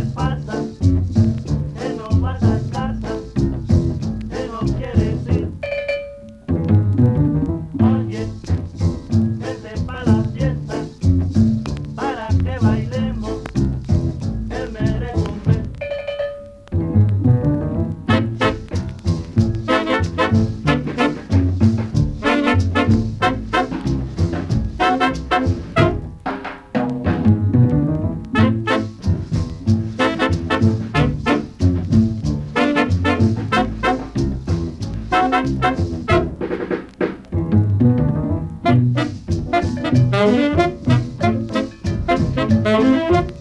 se. Thank you.